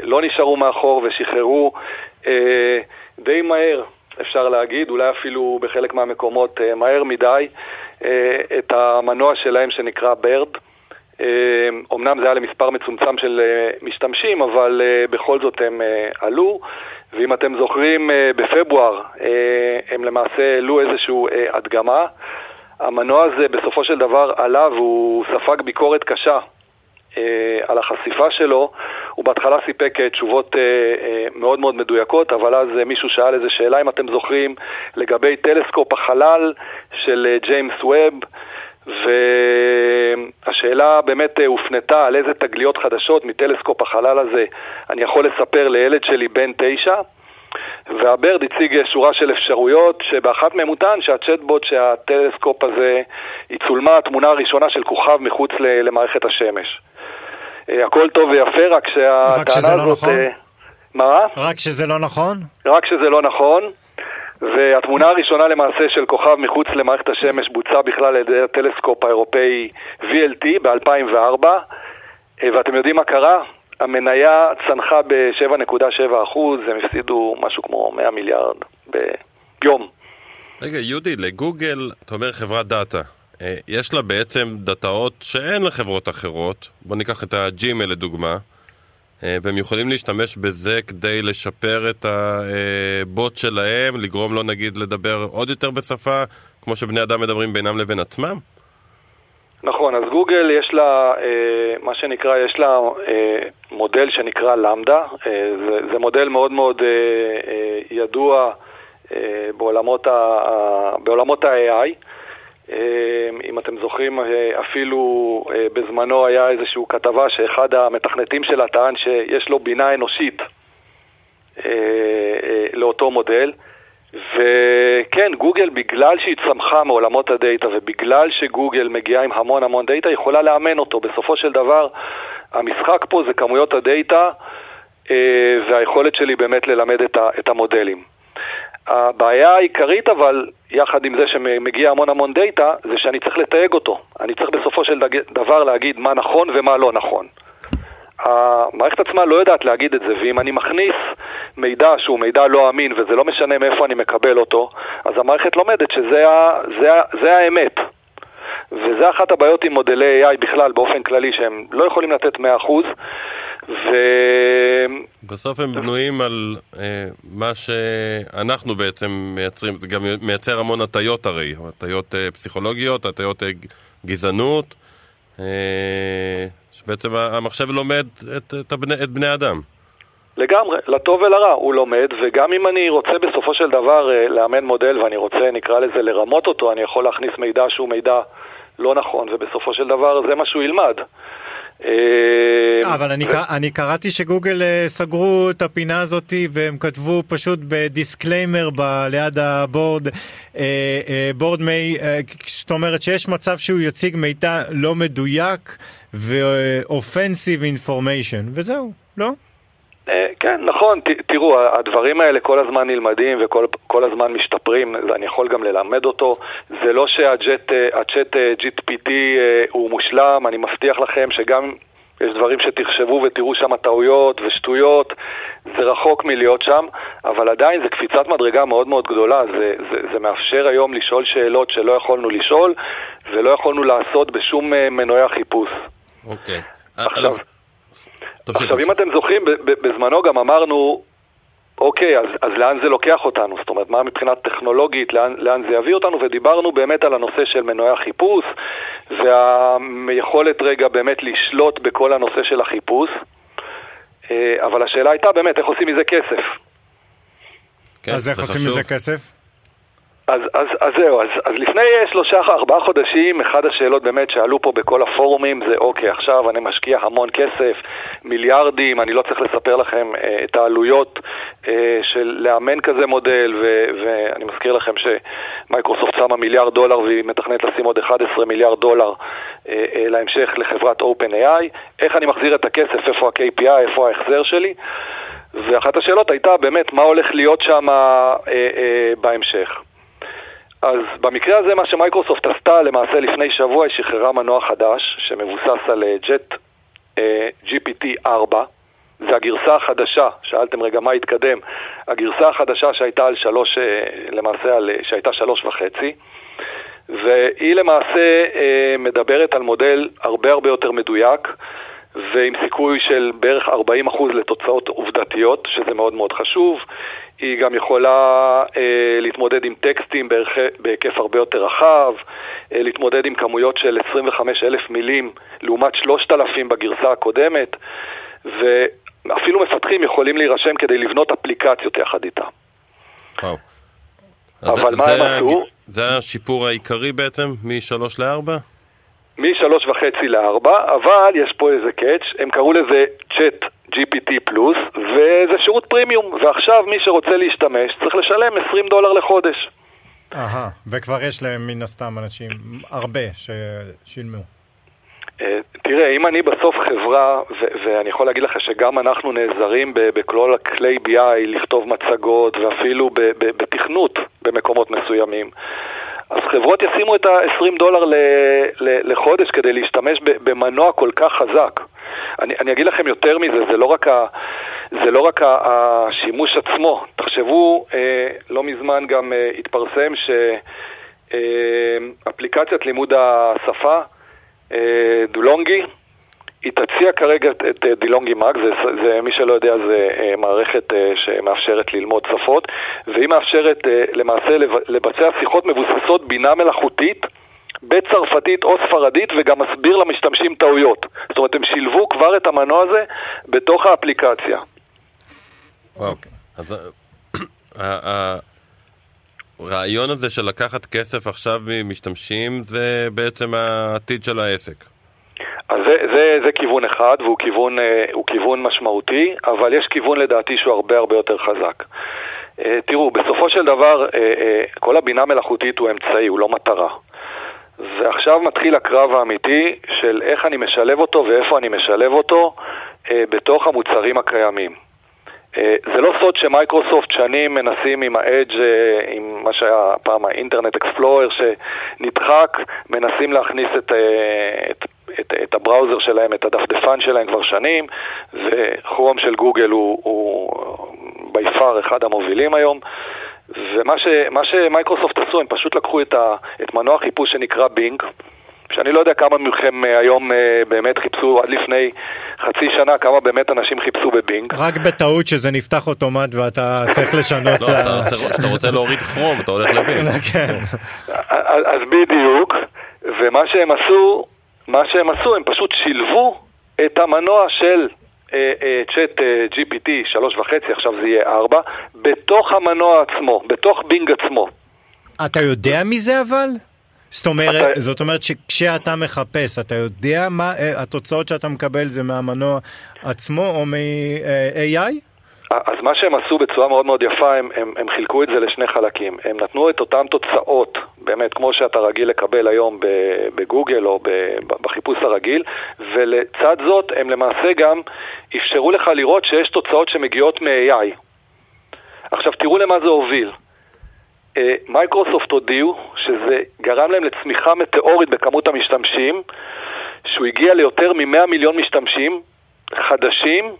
לא נשארו מאחור ושחררו די מהר, אפשר להגיד, אולי אפילו בחלק מהמקומות אה, מהר מדי, אה, את המנוע שלהם שנקרא ברד. אומנם זה היה למספר מצומצם של משתמשים, אבל בכל זאת הם עלו, ואם אתם זוכרים, בפברואר הם למעשה העלו איזושהי הדגמה. המנוע הזה בסופו של דבר עלה והוא ספג ביקורת קשה על החשיפה שלו, הוא בהתחלה סיפק אה, תשובות אה, אה, מאוד מאוד מדויקות, אבל אז מישהו שאל איזה שאלה, אם אתם זוכרים, לגבי טלסקופ החלל של ג'יימס ווב, והשאלה באמת הופנתה על איזה תגליות חדשות מטלסקופ החלל הזה אני יכול לספר לילד שלי בן תשע. והברד הציג שורה של אפשרויות, שבאחת מהן הוא טען שהצ'טבוט, שהטלסקופ הזה, היא צולמה התמונה הראשונה של כוכב מחוץ למערכת השמש. אה, הכל טוב ויפה, רק שהטענה לא הזאת... נכון? אה, מה? רק שזה לא נכון? רק שזה לא נכון. והתמונה הראשונה למעשה של כוכב מחוץ למערכת השמש בוצעה בכלל על ידי הטלסקופ האירופאי VLT ב-2004 אה, ואתם יודעים מה קרה? המניה צנחה ב-7.7%, הם הפסידו משהו כמו 100 מיליארד ביום. רגע, יהודי, לגוגל, אתה אומר חברת דאטה. אה, יש לה בעצם דאטאות שאין לחברות אחרות, בוא ניקח את הג'ימל לדוגמה, אה, והם יכולים להשתמש בזה כדי לשפר את הבוט שלהם, לגרום לו נגיד לדבר עוד יותר בשפה, כמו שבני אדם מדברים בינם לבין עצמם? נכון, אז גוגל יש לה, מה שנקרא, יש לה מודל שנקרא למדה, זה, זה מודל מאוד מאוד ידוע בעולמות ה-AI. אם אתם זוכרים, אפילו בזמנו היה איזושהי כתבה שאחד המתכנתים שלה טען שיש לו בינה אנושית לאותו מודל. וכן, גוגל, בגלל שהיא צמחה מעולמות ה-data ובגלל שגוגל מגיעה עם המון המון data, יכולה לאמן אותו. בסופו של דבר, המשחק פה זה כמויות ה-data אה, והיכולת שלי באמת ללמד את המודלים. הבעיה העיקרית אבל, יחד עם זה שמגיע המון המון data, זה שאני צריך לתייג אותו. אני צריך בסופו של דבר להגיד מה נכון ומה לא נכון. המערכת עצמה לא יודעת להגיד את זה, ואם אני מכניס מידע שהוא מידע לא אמין, וזה לא משנה מאיפה אני מקבל אותו, אז המערכת לומדת שזה ה, זה, זה האמת. וזה אחת הבעיות עם מודלי AI בכלל, באופן כללי, שהם לא יכולים לתת 100%. ו... בסוף הם בנויים על אה, מה שאנחנו בעצם מייצרים, זה גם מייצר המון הטיות הרי, הטיות אה, פסיכולוגיות, הטיות אה, גזענות. אה, שבעצם המחשב לומד את, את, הבני, את בני אדם. לגמרי, לטוב ולרע הוא לומד, וגם אם אני רוצה בסופו של דבר אה, לאמן מודל ואני רוצה, נקרא לזה, לרמות אותו, אני יכול להכניס מידע שהוא מידע לא נכון, ובסופו של דבר זה מה שהוא ילמד. אה, אבל אני. אני קראתי שגוגל אה, סגרו את הפינה הזאת והם כתבו פשוט ב-disclaimer ב, ליד הבורד, בורד מי, זאת אומרת שיש מצב שהוא יציג מידע לא מדויק ואופנסיב אינפורמיישן וזהו, לא? אה, כן, נכון, ת, תראו, הדברים האלה כל הזמן נלמדים וכל הזמן משתפרים, אני יכול גם ללמד אותו. זה לא שהצ'אט GPT הוא מושלם, אני מבטיח לכם שגם יש דברים שתחשבו ותראו שם טעויות ושטויות, זה רחוק מלהיות שם, אבל עדיין זה קפיצת מדרגה מאוד מאוד גדולה, זה, זה, זה מאפשר היום לשאול שאלות שלא יכולנו לשאול ולא יכולנו לעשות בשום אה, מנועי החיפוש. אוקיי. עכשיו... עכשיו, אם אתם זוכרים, בזמנו גם אמרנו, אוקיי, אז, אז לאן זה לוקח אותנו? זאת אומרת, מה מבחינה טכנולוגית, לאן, לאן זה יביא אותנו? ודיברנו באמת על הנושא של מנועי החיפוש, והיכולת רגע באמת לשלוט בכל הנושא של החיפוש. אה, אבל השאלה הייתה באמת, איך עושים מזה כסף? כן, אז איך עושים מזה כסף? אז, אז, אז זהו, אז, אז לפני שלושה, ארבעה חודשים, אחת השאלות באמת שעלו פה בכל הפורומים זה אוקיי, עכשיו אני משקיע המון כסף, מיליארדים, אני לא צריך לספר לכם אה, את העלויות אה, של לאמן כזה מודל, ו, ואני מזכיר לכם שמייקרוסופט שמה מיליארד דולר והיא מתכננת לשים עוד 11 מיליארד דולר אה, אה, להמשך לחברת OpenAI, איך אני מחזיר את הכסף, איפה ה-KPI, איפה ההחזר שלי. ואחת השאלות הייתה באמת מה הולך להיות שם אה, אה, בהמשך. אז במקרה הזה מה שמייקרוסופט עשתה למעשה לפני שבוע היא שחררה מנוע חדש שמבוסס על ג'ט אה, GPT 4 זה הגרסה החדשה, שאלתם רגע מה התקדם, הגרסה החדשה שהייתה על שלוש, אה, למעשה על, שהייתה שלוש וחצי והיא למעשה אה, מדברת על מודל הרבה הרבה יותר מדויק ועם סיכוי של בערך 40% לתוצאות עובדתיות, שזה מאוד מאוד חשוב. היא גם יכולה אה, להתמודד עם טקסטים בערך, בהיקף הרבה יותר רחב, אה, להתמודד עם כמויות של 25,000 מילים לעומת 3,000 בגרסה הקודמת, ואפילו מפתחים יכולים להירשם כדי לבנות אפליקציות יחד איתה. וואו. אבל זה, מה זה הם עשו? זה השיפור העיקרי בעצם, מ-3 ל-4? משלוש וחצי לארבע, אבל יש פה איזה קאץ', הם קראו לזה צ'אט GPT פלוס, וזה שירות פרימיום, ועכשיו מי שרוצה להשתמש צריך לשלם 20 דולר לחודש. אהה, וכבר יש להם מן הסתם אנשים, הרבה ששילמו. אה, תראה, אם אני בסוף חברה, ואני יכול להגיד לך שגם אנחנו נעזרים בכל הכלי BI לכתוב מצגות ואפילו בתכנות במקומות מסוימים, אז חברות ישימו את ה-20 דולר לחודש כדי להשתמש במנוע כל כך חזק. אני, אני אגיד לכם יותר מזה, זה לא רק, ה, זה לא רק השימוש עצמו. תחשבו, אה, לא מזמן גם אה, התפרסם שאפליקציית אה, לימוד השפה, אה, דולונגי, היא תציע כרגע את, את דילונגי מאג, זה, זה, מי שלא יודע, זה מערכת שמאפשרת ללמוד שפות, והיא מאפשרת למעשה לבצע שיחות מבוססות בינה מלאכותית בצרפתית או ספרדית וגם מסביר למשתמשים טעויות. זאת אומרת, הם שילבו כבר את המנוע הזה בתוך האפליקציה. אוקיי. אז הרעיון הזה של לקחת כסף עכשיו ממשתמשים זה בעצם העתיד של העסק. אז זה, זה, זה כיוון אחד, והוא כיוון, אה, כיוון משמעותי, אבל יש כיוון לדעתי שהוא הרבה הרבה יותר חזק. אה, תראו, בסופו של דבר, אה, כל הבינה מלאכותית הוא אמצעי, הוא לא מטרה. ועכשיו מתחיל הקרב האמיתי של איך אני משלב אותו ואיפה אני משלב אותו בתוך המוצרים הקיימים. זה לא סוד שמייקרוסופט שנים מנסים עם אה, עם מה שהיה פעם האינטרנט אקספלורר שנדחק, מנסים להכניס את, את, את, את הבראוזר שלהם, את הדפדפן שלהם כבר שנים, וכרום של גוגל הוא, הוא ביפר אחד המובילים היום. ומה ש, שמייקרוסופט עשו, הם פשוט לקחו את, ה, את מנוע חיפוש שנקרא בינג, שאני לא יודע כמה מכם אה, היום אה, באמת חיפשו עד לפני חצי שנה, כמה באמת אנשים חיפשו בבינג. רק בטעות שזה נפתח אוטומט ואתה צריך לשנות. לא, אתה רוצה להוריד כרום, אתה הולך לבינג. כן. אז בדיוק, ומה שהם עשו, מה שהם עשו, הם פשוט שילבו את המנוע של צ'אט GPT שלוש וחצי, עכשיו זה יהיה ארבע, בתוך המנוע עצמו, בתוך בינג עצמו. אתה יודע מזה אבל? זאת אומרת, אתה... זאת אומרת שכשאתה מחפש, אתה יודע מה אה, התוצאות שאתה מקבל זה מהמנוע עצמו או מ-AI? אז מה שהם עשו בצורה מאוד מאוד יפה, הם, הם, הם חילקו את זה לשני חלקים. הם נתנו את אותן תוצאות, באמת, כמו שאתה רגיל לקבל היום בגוגל או בחיפוש הרגיל, ולצד זאת הם למעשה גם אפשרו לך לראות שיש תוצאות שמגיעות מ-AI. עכשיו תראו למה זה הוביל. אה, מייקרוסופט הודיעו שזה גרם להם לצמיחה מטאורית בכמות המשתמשים, שהוא הגיע ליותר מ-100 מיליון משתמשים חדשים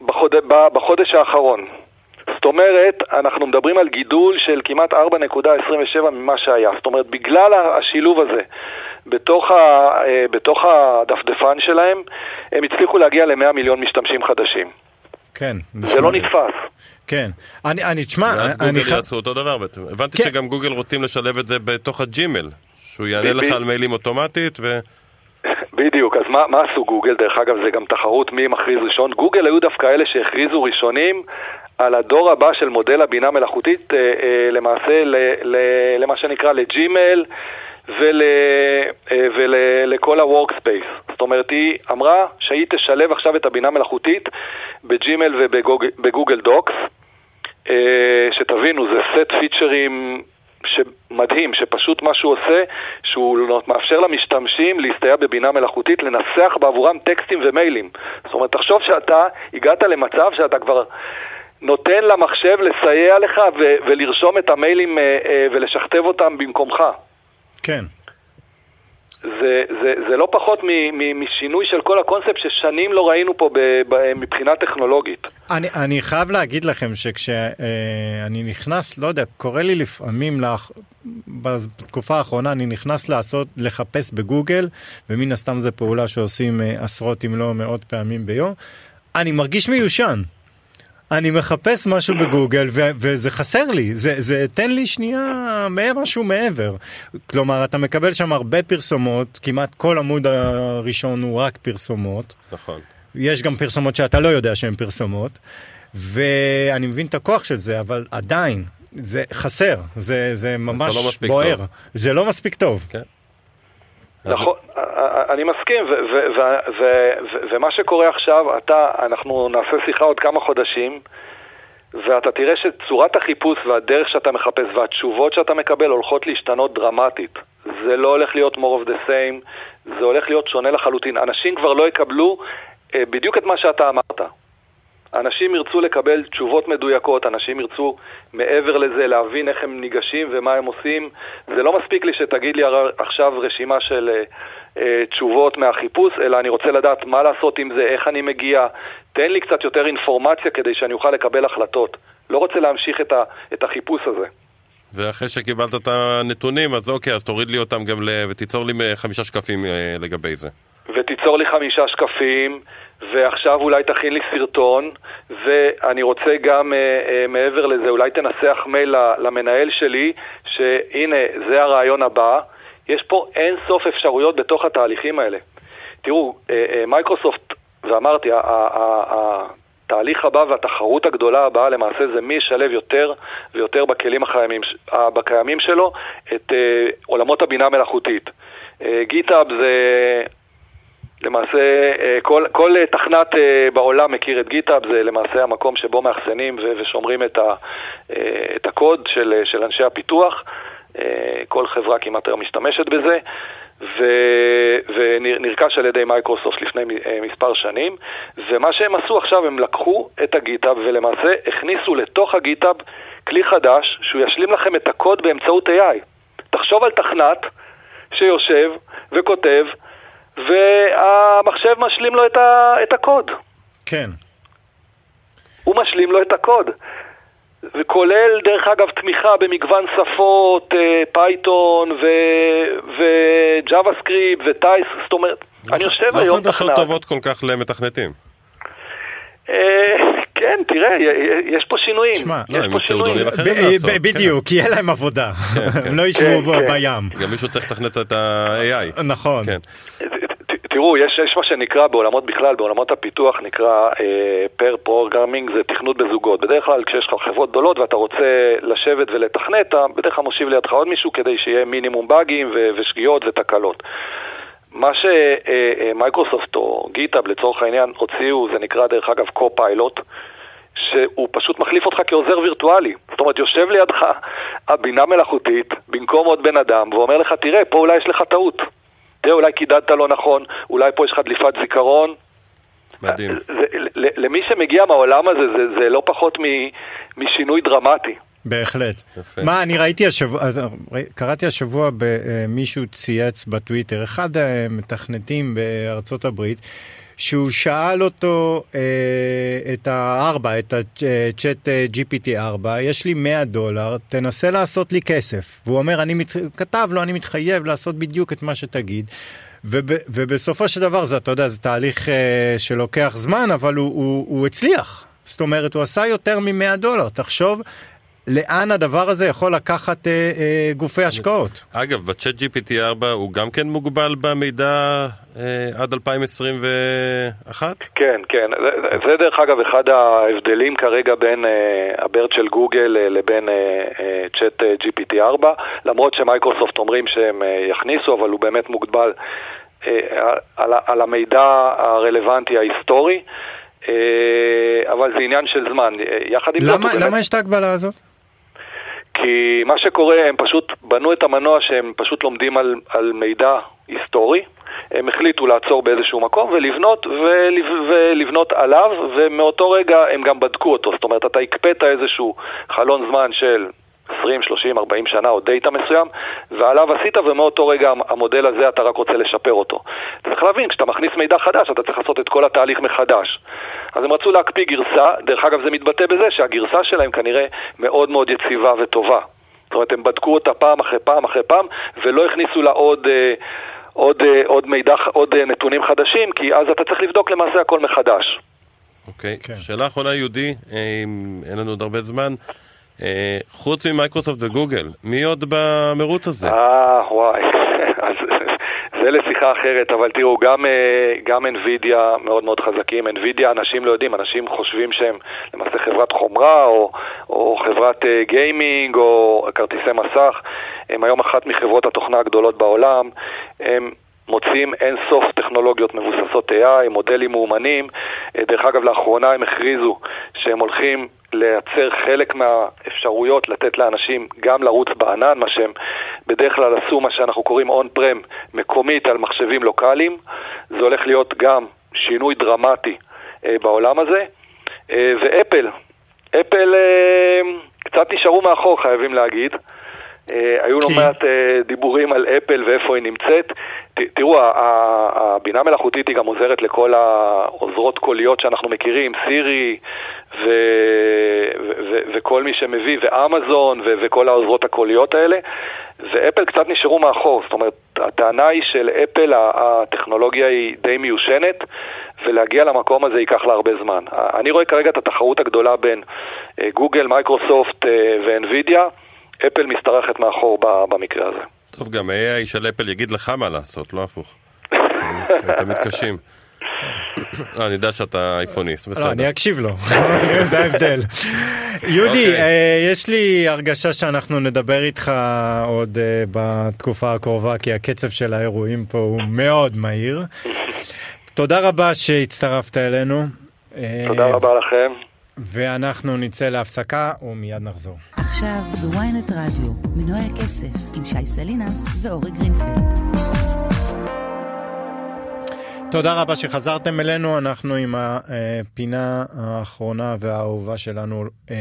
בחוד... בחודש האחרון. זאת אומרת, אנחנו מדברים על גידול של כמעט 4.27 ממה שהיה. זאת אומרת, בגלל השילוב הזה בתוך, ה... אה, בתוך הדפדפן שלהם, הם הצליחו להגיע ל-100 מיליון משתמשים חדשים. כן. זה לא נתפס. כן. אני, אני, תשמע, אני... גוגל יעשו אותו דבר בעצם. הבנתי כן. שגם גוגל רוצים לשלב את זה בתוך הג'ימל, שהוא יענה לך על מיילים אוטומטית ו... בדיוק, אז מה, מה עשו גוגל? דרך אגב, זה גם תחרות מי מכריז ראשון. גוגל היו דווקא אלה שהכריזו ראשונים על הדור הבא של מודל הבינה מלאכותית, אה, אה, למעשה ל, ל, למה שנקרא ל-Gmail ול, אה, ה-workspace. זאת אומרת, היא אמרה שהיא תשלב עכשיו את הבינה מלאכותית ב-Gmail וב-Google Docs, אה, שתבינו, זה סט פיצ'רים מדהים, שפשוט מה שהוא עושה, שהוא מאפשר למשתמשים להסתייע בבינה מלאכותית, לנסח בעבורם טקסטים ומיילים. זאת אומרת, תחשוב שאתה הגעת למצב שאתה כבר נותן למחשב לסייע לך ולרשום את המיילים אה, ולשכתב אותם במקומך. כן. זה, זה, זה לא פחות מ, מ, משינוי של כל הקונספט ששנים לא ראינו פה ב, ב, מבחינה טכנולוגית. אני, אני חייב להגיד לכם שכשאני אה, נכנס, לא יודע, קורה לי לפעמים, לך, בתקופה האחרונה אני נכנס לעשות, לחפש בגוגל, ומן הסתם זו פעולה שעושים אה, עשרות אם לא מאות פעמים ביום, אני מרגיש מיושן. אני מחפש משהו בגוגל ו- וזה חסר לי, זה, זה תן לי שנייה משהו מעבר. כלומר, אתה מקבל שם הרבה פרסומות, כמעט כל עמוד הראשון הוא רק פרסומות. נכון. יש גם פרסומות שאתה לא יודע שהן פרסומות, ואני מבין את הכוח של זה, אבל עדיין, זה חסר, זה, זה ממש לא בוער. טוב. זה לא מספיק טוב. כן. נכון, אני מסכים, ומה שקורה עכשיו, אתה, אנחנו נעשה שיחה עוד כמה חודשים, ואתה תראה שצורת החיפוש והדרך שאתה מחפש והתשובות שאתה מקבל הולכות להשתנות דרמטית. זה לא הולך להיות more of the same, זה הולך להיות שונה לחלוטין. אנשים כבר לא יקבלו אה, בדיוק את מה שאתה אמרת. אנשים ירצו לקבל תשובות מדויקות, אנשים ירצו מעבר לזה להבין איך הם ניגשים ומה הם עושים. זה לא מספיק לי שתגיד לי עכשיו רשימה של אה, אה, תשובות מהחיפוש, אלא אני רוצה לדעת מה לעשות עם זה, איך אני מגיע. תן לי קצת יותר אינפורמציה כדי שאני אוכל לקבל החלטות. לא רוצה להמשיך את, ה, את החיפוש הזה. ואחרי שקיבלת את הנתונים, אז אוקיי, אז תוריד לי אותם גם ל... ותיצור לי חמישה שקפים אה, לגבי זה. ותיצור לי חמישה שקפים, ועכשיו אולי תכין לי סרטון, ואני רוצה גם אה, אה, מעבר לזה, אולי תנסח מייל למנהל שלי, שהנה, זה הרעיון הבא. יש פה אין סוף אפשרויות בתוך התהליכים האלה. תראו, אה, אה, מייקרוסופט, ואמרתי, התהליך הבא והתחרות הגדולה הבאה למעשה זה מי ישלב יותר ויותר בכלים החיימים, הקיימים שלו את אה, עולמות הבינה המלאכותית. GitHub זה למעשה, כל, כל תכנת בעולם מכיר את GitHub, זה למעשה המקום שבו מאחסנים ושומרים את, ה, את הקוד של, של אנשי הפיתוח. כל חברה כמעט היום משתמשת בזה. ו... ונרכש על ידי מייקרוסופט לפני אה, מספר שנים, ומה שהם עשו עכשיו, הם לקחו את ה-GitHub ולמעשה הכניסו לתוך ה-GitHub כלי חדש שהוא ישלים לכם את הקוד באמצעות AI. תחשוב על תכנת שיושב וכותב, והמחשב משלים לו את, ה... את הקוד. כן. הוא משלים לו את הקוד. וכולל דרך אגב תמיכה במגוון שפות, Python ו-JavaScript ו-Type, זאת אומרת, אני יושב לא היום תכנת. לא חדשות טובות כל כך למתכנתים. אה, כן, תראה, יש פה שינויים. שמע, יש פה שינויים. בדיוק, כי יהיה להם עבודה. כן, כן. הם לא ישבו בים. גם מישהו צריך לתכנת את ה-AI. נכון. תראו, יש, יש מה שנקרא בעולמות בכלל, בעולמות הפיתוח נקרא pair uh, programming, זה תכנות בזוגות. בדרך כלל כשיש לך חברות גדולות ואתה רוצה לשבת ולתכנת, בדרך כלל מושיב לידך עוד מישהו כדי שיהיה מינימום באגים ושגיאות ותקלות. מה שמייקרוסופט uh, uh, או גיטאב לצורך העניין הוציאו, זה נקרא דרך אגב קו-פיילוט. שהוא פשוט מחליף אותך כעוזר וירטואלי. זאת אומרת, יושב לידך הבינה מלאכותית במקום עוד בן אדם, ואומר לך, תראה, פה אולי יש לך טעות. תראה, אולי קידדת לא נכון, אולי פה יש לך דליפת זיכרון. מדהים. זה, למי שמגיע מהעולם הזה, זה, זה לא פחות מ, משינוי דרמטי. בהחלט. יפה. מה, אני ראיתי השבוע, קראתי השבוע במישהו צייץ בטוויטר, אחד המתכנתים בארצות הברית, שהוא שאל אותו אה, את ה-4, את ה-chat GPT 4, יש לי 100 דולר, תנסה לעשות לי כסף. והוא אומר, אני מת... כתב לו, אני מתחייב לעשות בדיוק את מה שתגיד. וב, ובסופו של דבר זה, אתה יודע, זה תהליך אה, שלוקח זמן, אבל הוא, הוא, הוא הצליח. זאת אומרת, הוא עשה יותר מ-100 דולר. תחשוב לאן הדבר הזה יכול לקחת אה, אה, גופי השקעות. אגב, בצ'אט GPT 4 הוא גם כן מוגבל במידע אה, עד 2021? כן, כן. זה, זה דרך אגב אחד ההבדלים כרגע בין אה, הברד של גוגל אה, לבין אה, אה, צ'אט אה, GPT 4, למרות שמייקרוסופט אומרים שהם אה, יכניסו, אבל הוא באמת מוגבל אה, על, על המידע הרלוונטי ההיסטורי. אה, אבל זה עניין של זמן. אה, יחד עם למה, זאת... למה יש את ההגבלה הזאת? כי מה שקורה, הם פשוט בנו את המנוע שהם פשוט לומדים על, על מידע היסטורי. הם החליטו לעצור באיזשהו מקום ולבנות, ולב, ולבנות עליו, ומאותו רגע הם גם בדקו אותו. זאת אומרת, אתה הקפאת איזשהו חלון זמן של 20, 30, 40 שנה או דאטה מסוים, ועליו עשית, ומאותו רגע המודל הזה אתה רק רוצה לשפר אותו. אתה צריך להבין, כשאתה מכניס מידע חדש, אתה צריך לעשות את כל התהליך מחדש. אז הם רצו להקפיא גרסה, דרך אגב זה מתבטא בזה שהגרסה שלהם כנראה מאוד מאוד יציבה וטובה. זאת אומרת, הם בדקו אותה פעם אחרי פעם אחרי פעם, ולא הכניסו לה עוד... אה, עוד, אה, עוד מידע, עוד אה, נתונים חדשים, כי אז אתה צריך לבדוק למעשה הכל מחדש. אוקיי, okay. כן. שאלה אחרונה יהודי, אין לנו עוד הרבה זמן, חוץ ממייקרוסופט וגוגל, מי עוד במרוץ הזה? אה, וואי, זה לשיחה אחרת, אבל תראו, גם, אה, גם NVIDIA מאוד מאוד חזקים. NVIDIA, אנשים לא יודעים, אנשים חושבים שהם למעשה חברת חומרה, או, או חברת אה, גיימינג, או כרטיסי מסך. הם היום אחת מחברות התוכנה הגדולות בעולם. הם מוציאים אין סוף טכנולוגיות מבוססות AI, מודלים מאומנים. דרך אגב, לאחרונה הם הכריזו שהם הולכים לייצר חלק מהאפשרויות לתת לאנשים גם לרוץ בענן, מה שהם בדרך כלל עשו, מה שאנחנו קוראים און-פרם, מקומית על מחשבים לוקאליים. זה הולך להיות גם שינוי דרמטי אה, בעולם הזה. אה, ואפל, אפל אה, קצת נשארו מאחור, חייבים להגיד. היו לא מעט דיבורים על אפל ואיפה היא נמצאת. תראו, הבינה מלאכותית היא גם עוזרת לכל העוזרות קוליות שאנחנו מכירים, סירי. וכל מי שמביא, ואמזון. וכל העוזרות הקוליות האלה, ואפל קצת נשארו מאחור. זאת אומרת, הטענה היא של אפל, הטכנולוגיה היא די מיושנת, ולהגיע למקום הזה ייקח לה הרבה זמן. אני רואה כרגע את התחרות הגדולה בין אה, גוגל, מייקרוסופט אה, ואנווידיה. אפל משתרכת מאחור במקרה הזה. טוב, גם ה-AI של אפל יגיד לך מה לעשות, לא הפוך. אתם מתקשים. לא, אני יודע שאתה אייפוניסט, בסדר. לא, אני אקשיב לו, זה ההבדל. יהודי, אוקיי. אה, יש לי הרגשה שאנחנו נדבר איתך עוד אה, בתקופה הקרובה, כי הקצב של האירועים פה הוא מאוד מהיר. תודה רבה שהצטרפת אלינו. תודה רבה לכם. ואנחנו נצא להפסקה ומיד נחזור. עכשיו בוויינט רדיו, מנועי הכסף, עם שי סלינס ואורי גרינפלד. תודה רבה שחזרתם אלינו, אנחנו עם הפינה האחרונה והאהובה שלנו, אה,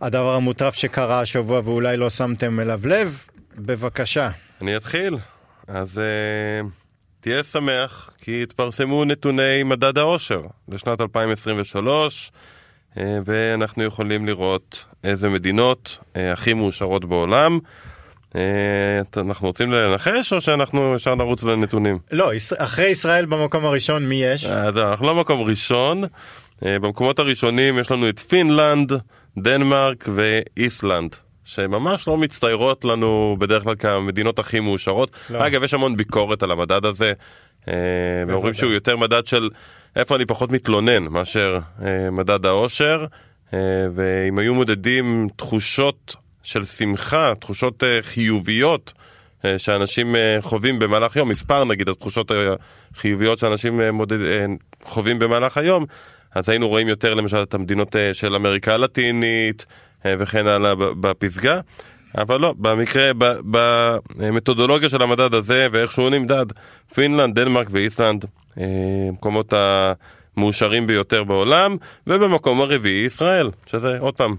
הדבר המוטרף שקרה השבוע ואולי לא שמתם אליו לב, בבקשה. אני אתחיל. אז uh, תהיה שמח, כי התפרסמו נתוני מדד העושר לשנת 2023. אה, ואנחנו יכולים לראות איזה מדינות אה, הכי מאושרות בעולם. אה, אנחנו רוצים לנחש או שאנחנו ישר נרוץ לנתונים? לא, אחרי ישראל במקום הראשון מי יש? אנחנו לא במקום ראשון. במקומות הראשונים יש לנו את פינלנד, דנמרק ואיסלנד. שממש לא מצטיירות לנו בדרך כלל כמדינות הכי מאושרות. לא. אגב, יש המון ביקורת על המדד הזה, ואומרים שהוא יותר מדד של איפה אני פחות מתלונן מאשר אה, מדד האושר, אה, ואם היו מודדים תחושות של שמחה, תחושות אה, חיוביות אה, שאנשים אה, חווים במהלך יום, מספר נגיד התחושות החיוביות שאנשים אה, מודד, אה, חווים במהלך היום, אז היינו רואים יותר למשל את המדינות אה, של אמריקה הלטינית אה, וכן הלאה בפסגה. אבל לא, במקרה, במתודולוגיה של המדד הזה ואיך שהוא נמדד, פינלנד, דנמרק ואיסלנד המקומות אה, המאושרים ביותר בעולם, ובמקום הרביעי ישראל, שזה עוד פעם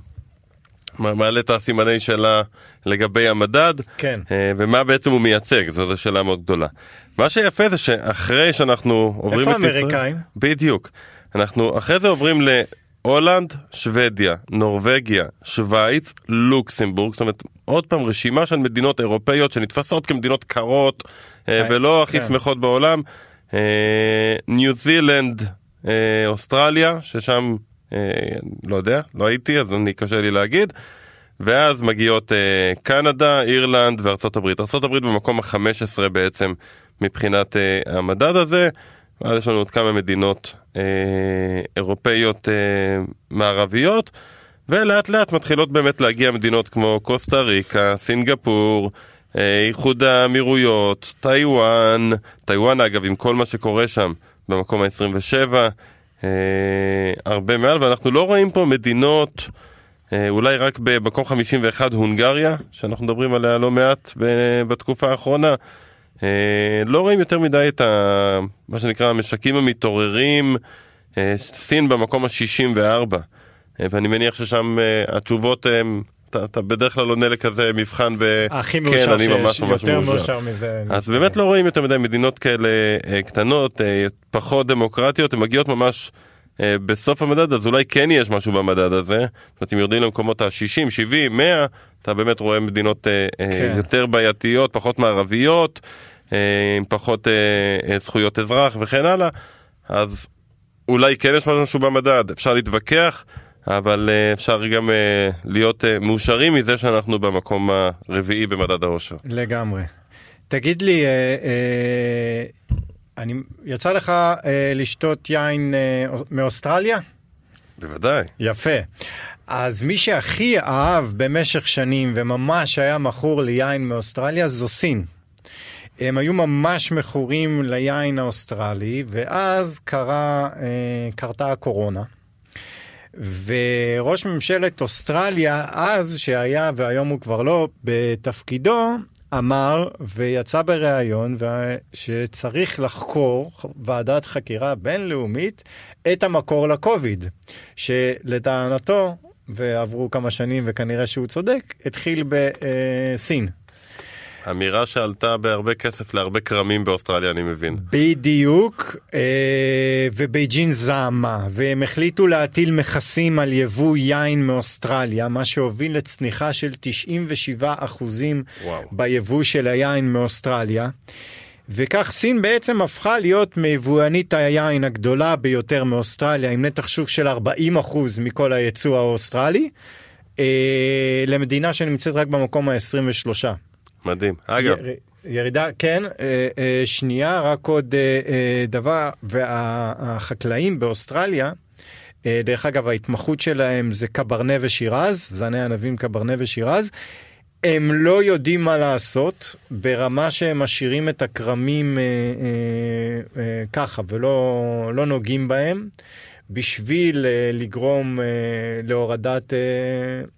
מעלה את הסימני שלה לגבי המדד, כן. אה, ומה בעצם הוא מייצג, זו שאלה מאוד גדולה. מה שיפה זה שאחרי שאנחנו עוברים את ישראל... איפה האמריקאים? בדיוק. אנחנו אחרי זה עוברים להולנד, שוודיה, נורבגיה, שווייץ, לוקסמבורג, זאת אומרת עוד פעם רשימה של מדינות אירופאיות שנתפסות כמדינות קרות אה, ולא הכי כן. שמחות בעולם. אה, ניו זילנד, אה, אוסטרליה, ששם, אה, לא יודע, לא הייתי, אז אני קשה לי להגיד. ואז מגיעות קנדה, אירלנד וארצות הברית. ארצות הברית במקום ה-15 בעצם מבחינת המדד הזה. ואז יש לנו עוד כמה מדינות אירופאיות מערביות, ולאט לאט מתחילות באמת להגיע מדינות כמו קוסטה ריקה, סינגפור, איחוד האמירויות, טיוואן, טיוואן אגב עם כל מה שקורה שם במקום ה-27, אה, הרבה מעל, ואנחנו לא רואים פה מדינות, אה, אולי רק במקום 51 הונגריה, שאנחנו מדברים עליה לא מעט בתקופה האחרונה, לא רואים יותר מדי את ה, מה שנקרא המשקים המתעוררים, סין במקום ה-64, ואני מניח ששם התשובות הן אתה, אתה בדרך כלל עונה לכזה מבחן ו... הכי מאושר כן, שיש, יותר מאושר מזה. אז באמת לא רואים יותר מדי מדינות כאלה אה, קטנות, אה, פחות דמוקרטיות, הן מגיעות ממש אה, בסוף המדד, אז אולי כן יש משהו במדד הזה. זאת אומרת, אם יורדים למקומות ה-60, 70, 100, אתה באמת רואה מדינות כן. יותר בעייתיות, פחות מערביות, עם פחות זכויות אזרח וכן הלאה. אז אולי כן יש משהו במדד, אפשר להתווכח. אבל אה, אפשר גם אה, להיות אה, מאושרים מזה שאנחנו במקום הרביעי במדד העושר. לגמרי. תגיד לי, אני, יצא לך לשתות יין מאוסטרליה? בוודאי. יפה. אז מי שהכי אהב במשך שנים וממש היה מכור ליין מאוסטרליה זו סין. הם היו ממש מכורים ליין האוסטרלי, ואז קרה, קרתה הקורונה. וראש ממשלת אוסטרליה אז, שהיה והיום הוא כבר לא בתפקידו, אמר ויצא בריאיון שצריך לחקור ועדת חקירה בינלאומית את המקור לקוביד, שלטענתו ועברו כמה שנים וכנראה שהוא צודק, התחיל בסין. אמירה שעלתה בהרבה כסף להרבה כרמים באוסטרליה, אני מבין. בדיוק, אה, ובייג'ין זעמה, והם החליטו להטיל מכסים על יבוא יין מאוסטרליה, מה שהוביל לצניחה של 97 אחוזים ביבוא של היין מאוסטרליה. וכך סין בעצם הפכה להיות מיבואנית היין הגדולה ביותר מאוסטרליה, עם נתח שוק של 40 אחוז מכל הייצוא האוסטרלי, אה, למדינה שנמצאת רק במקום ה-23. מדהים. אגב... ירידה, כן, אה, אה, שנייה, רק עוד אה, דבר, והחקלאים באוסטרליה, דרך אגב, ההתמחות שלהם זה קברנה ושירז, זני ענבים קברנה ושירז. הם לא יודעים מה לעשות ברמה שהם משאירים את הכרמים ככה ולא לא נוגעים בהם בשביל אה, לגרום אה, להורדת, אה,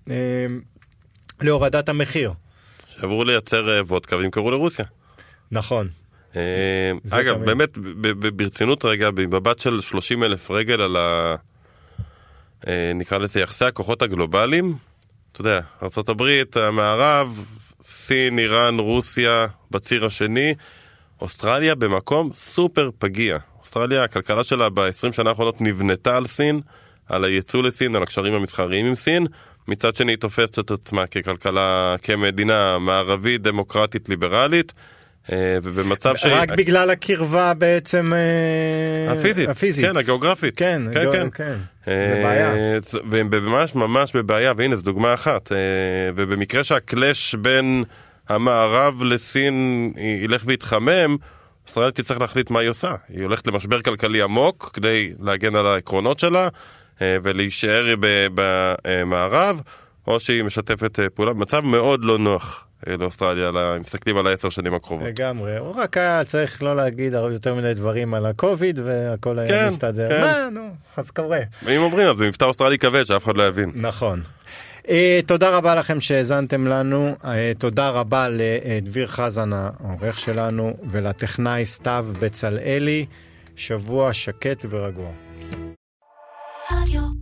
אה, להורדת המחיר. שעברו לייצר אה, וודקה וימכרו לרוסיה. נכון. אה, אגב, באמת, ברצינות רגע, במבט של 30 אלף רגל על ה... אה, נקרא לזה יחסי הכוחות הגלובליים, אתה יודע, ארה"ב, המערב, סין, איראן, רוסיה, בציר השני, אוסטרליה במקום סופר פגיע. אוסטרליה, הכלכלה שלה ב-20 שנה האחרונות נבנתה על סין, על הייצוא לסין, על הקשרים המסחריים עם סין, מצד שני היא תופסת את עצמה ככלכלה, כמדינה מערבית, דמוקרטית, ליברלית. אה, ובמצב ש... רק בגלל הקרבה בעצם אה, הפיזית, הפיזית. כן, הגיאוגרפית. כן, כן. כן. כן. זה אה, בעיה. והם ממש ממש בבעיה, והנה זו דוגמה אחת. ובמקרה שהקלאש בין המערב לסין ילך ויתחמם, ישראל תצטרך להחליט מה היא עושה. היא הולכת למשבר כלכלי עמוק כדי להגן על העקרונות שלה. אה, ולהישאר במערב, או שהיא משתפת אה, פעולה במצב מאוד לא נוח. אה, לאוסטרליה, אם מסתכלים על העשר שנים הקרובות. לגמרי, הוא רק היה צריך לא להגיד יותר מיני דברים על הקוביד והכל היה כן, מסתדר. כן. מה, נו, אז קורה. אם אומרים אז במבטא אוסטרלי כבד שאף אחד לא יבין. נכון. Uh, תודה רבה לכם שהאזנתם לנו, uh, תודה רבה לדביר חזן העורך שלנו ולטכנאי סתיו בצלאלי, שבוע שקט ורגוע. Radio.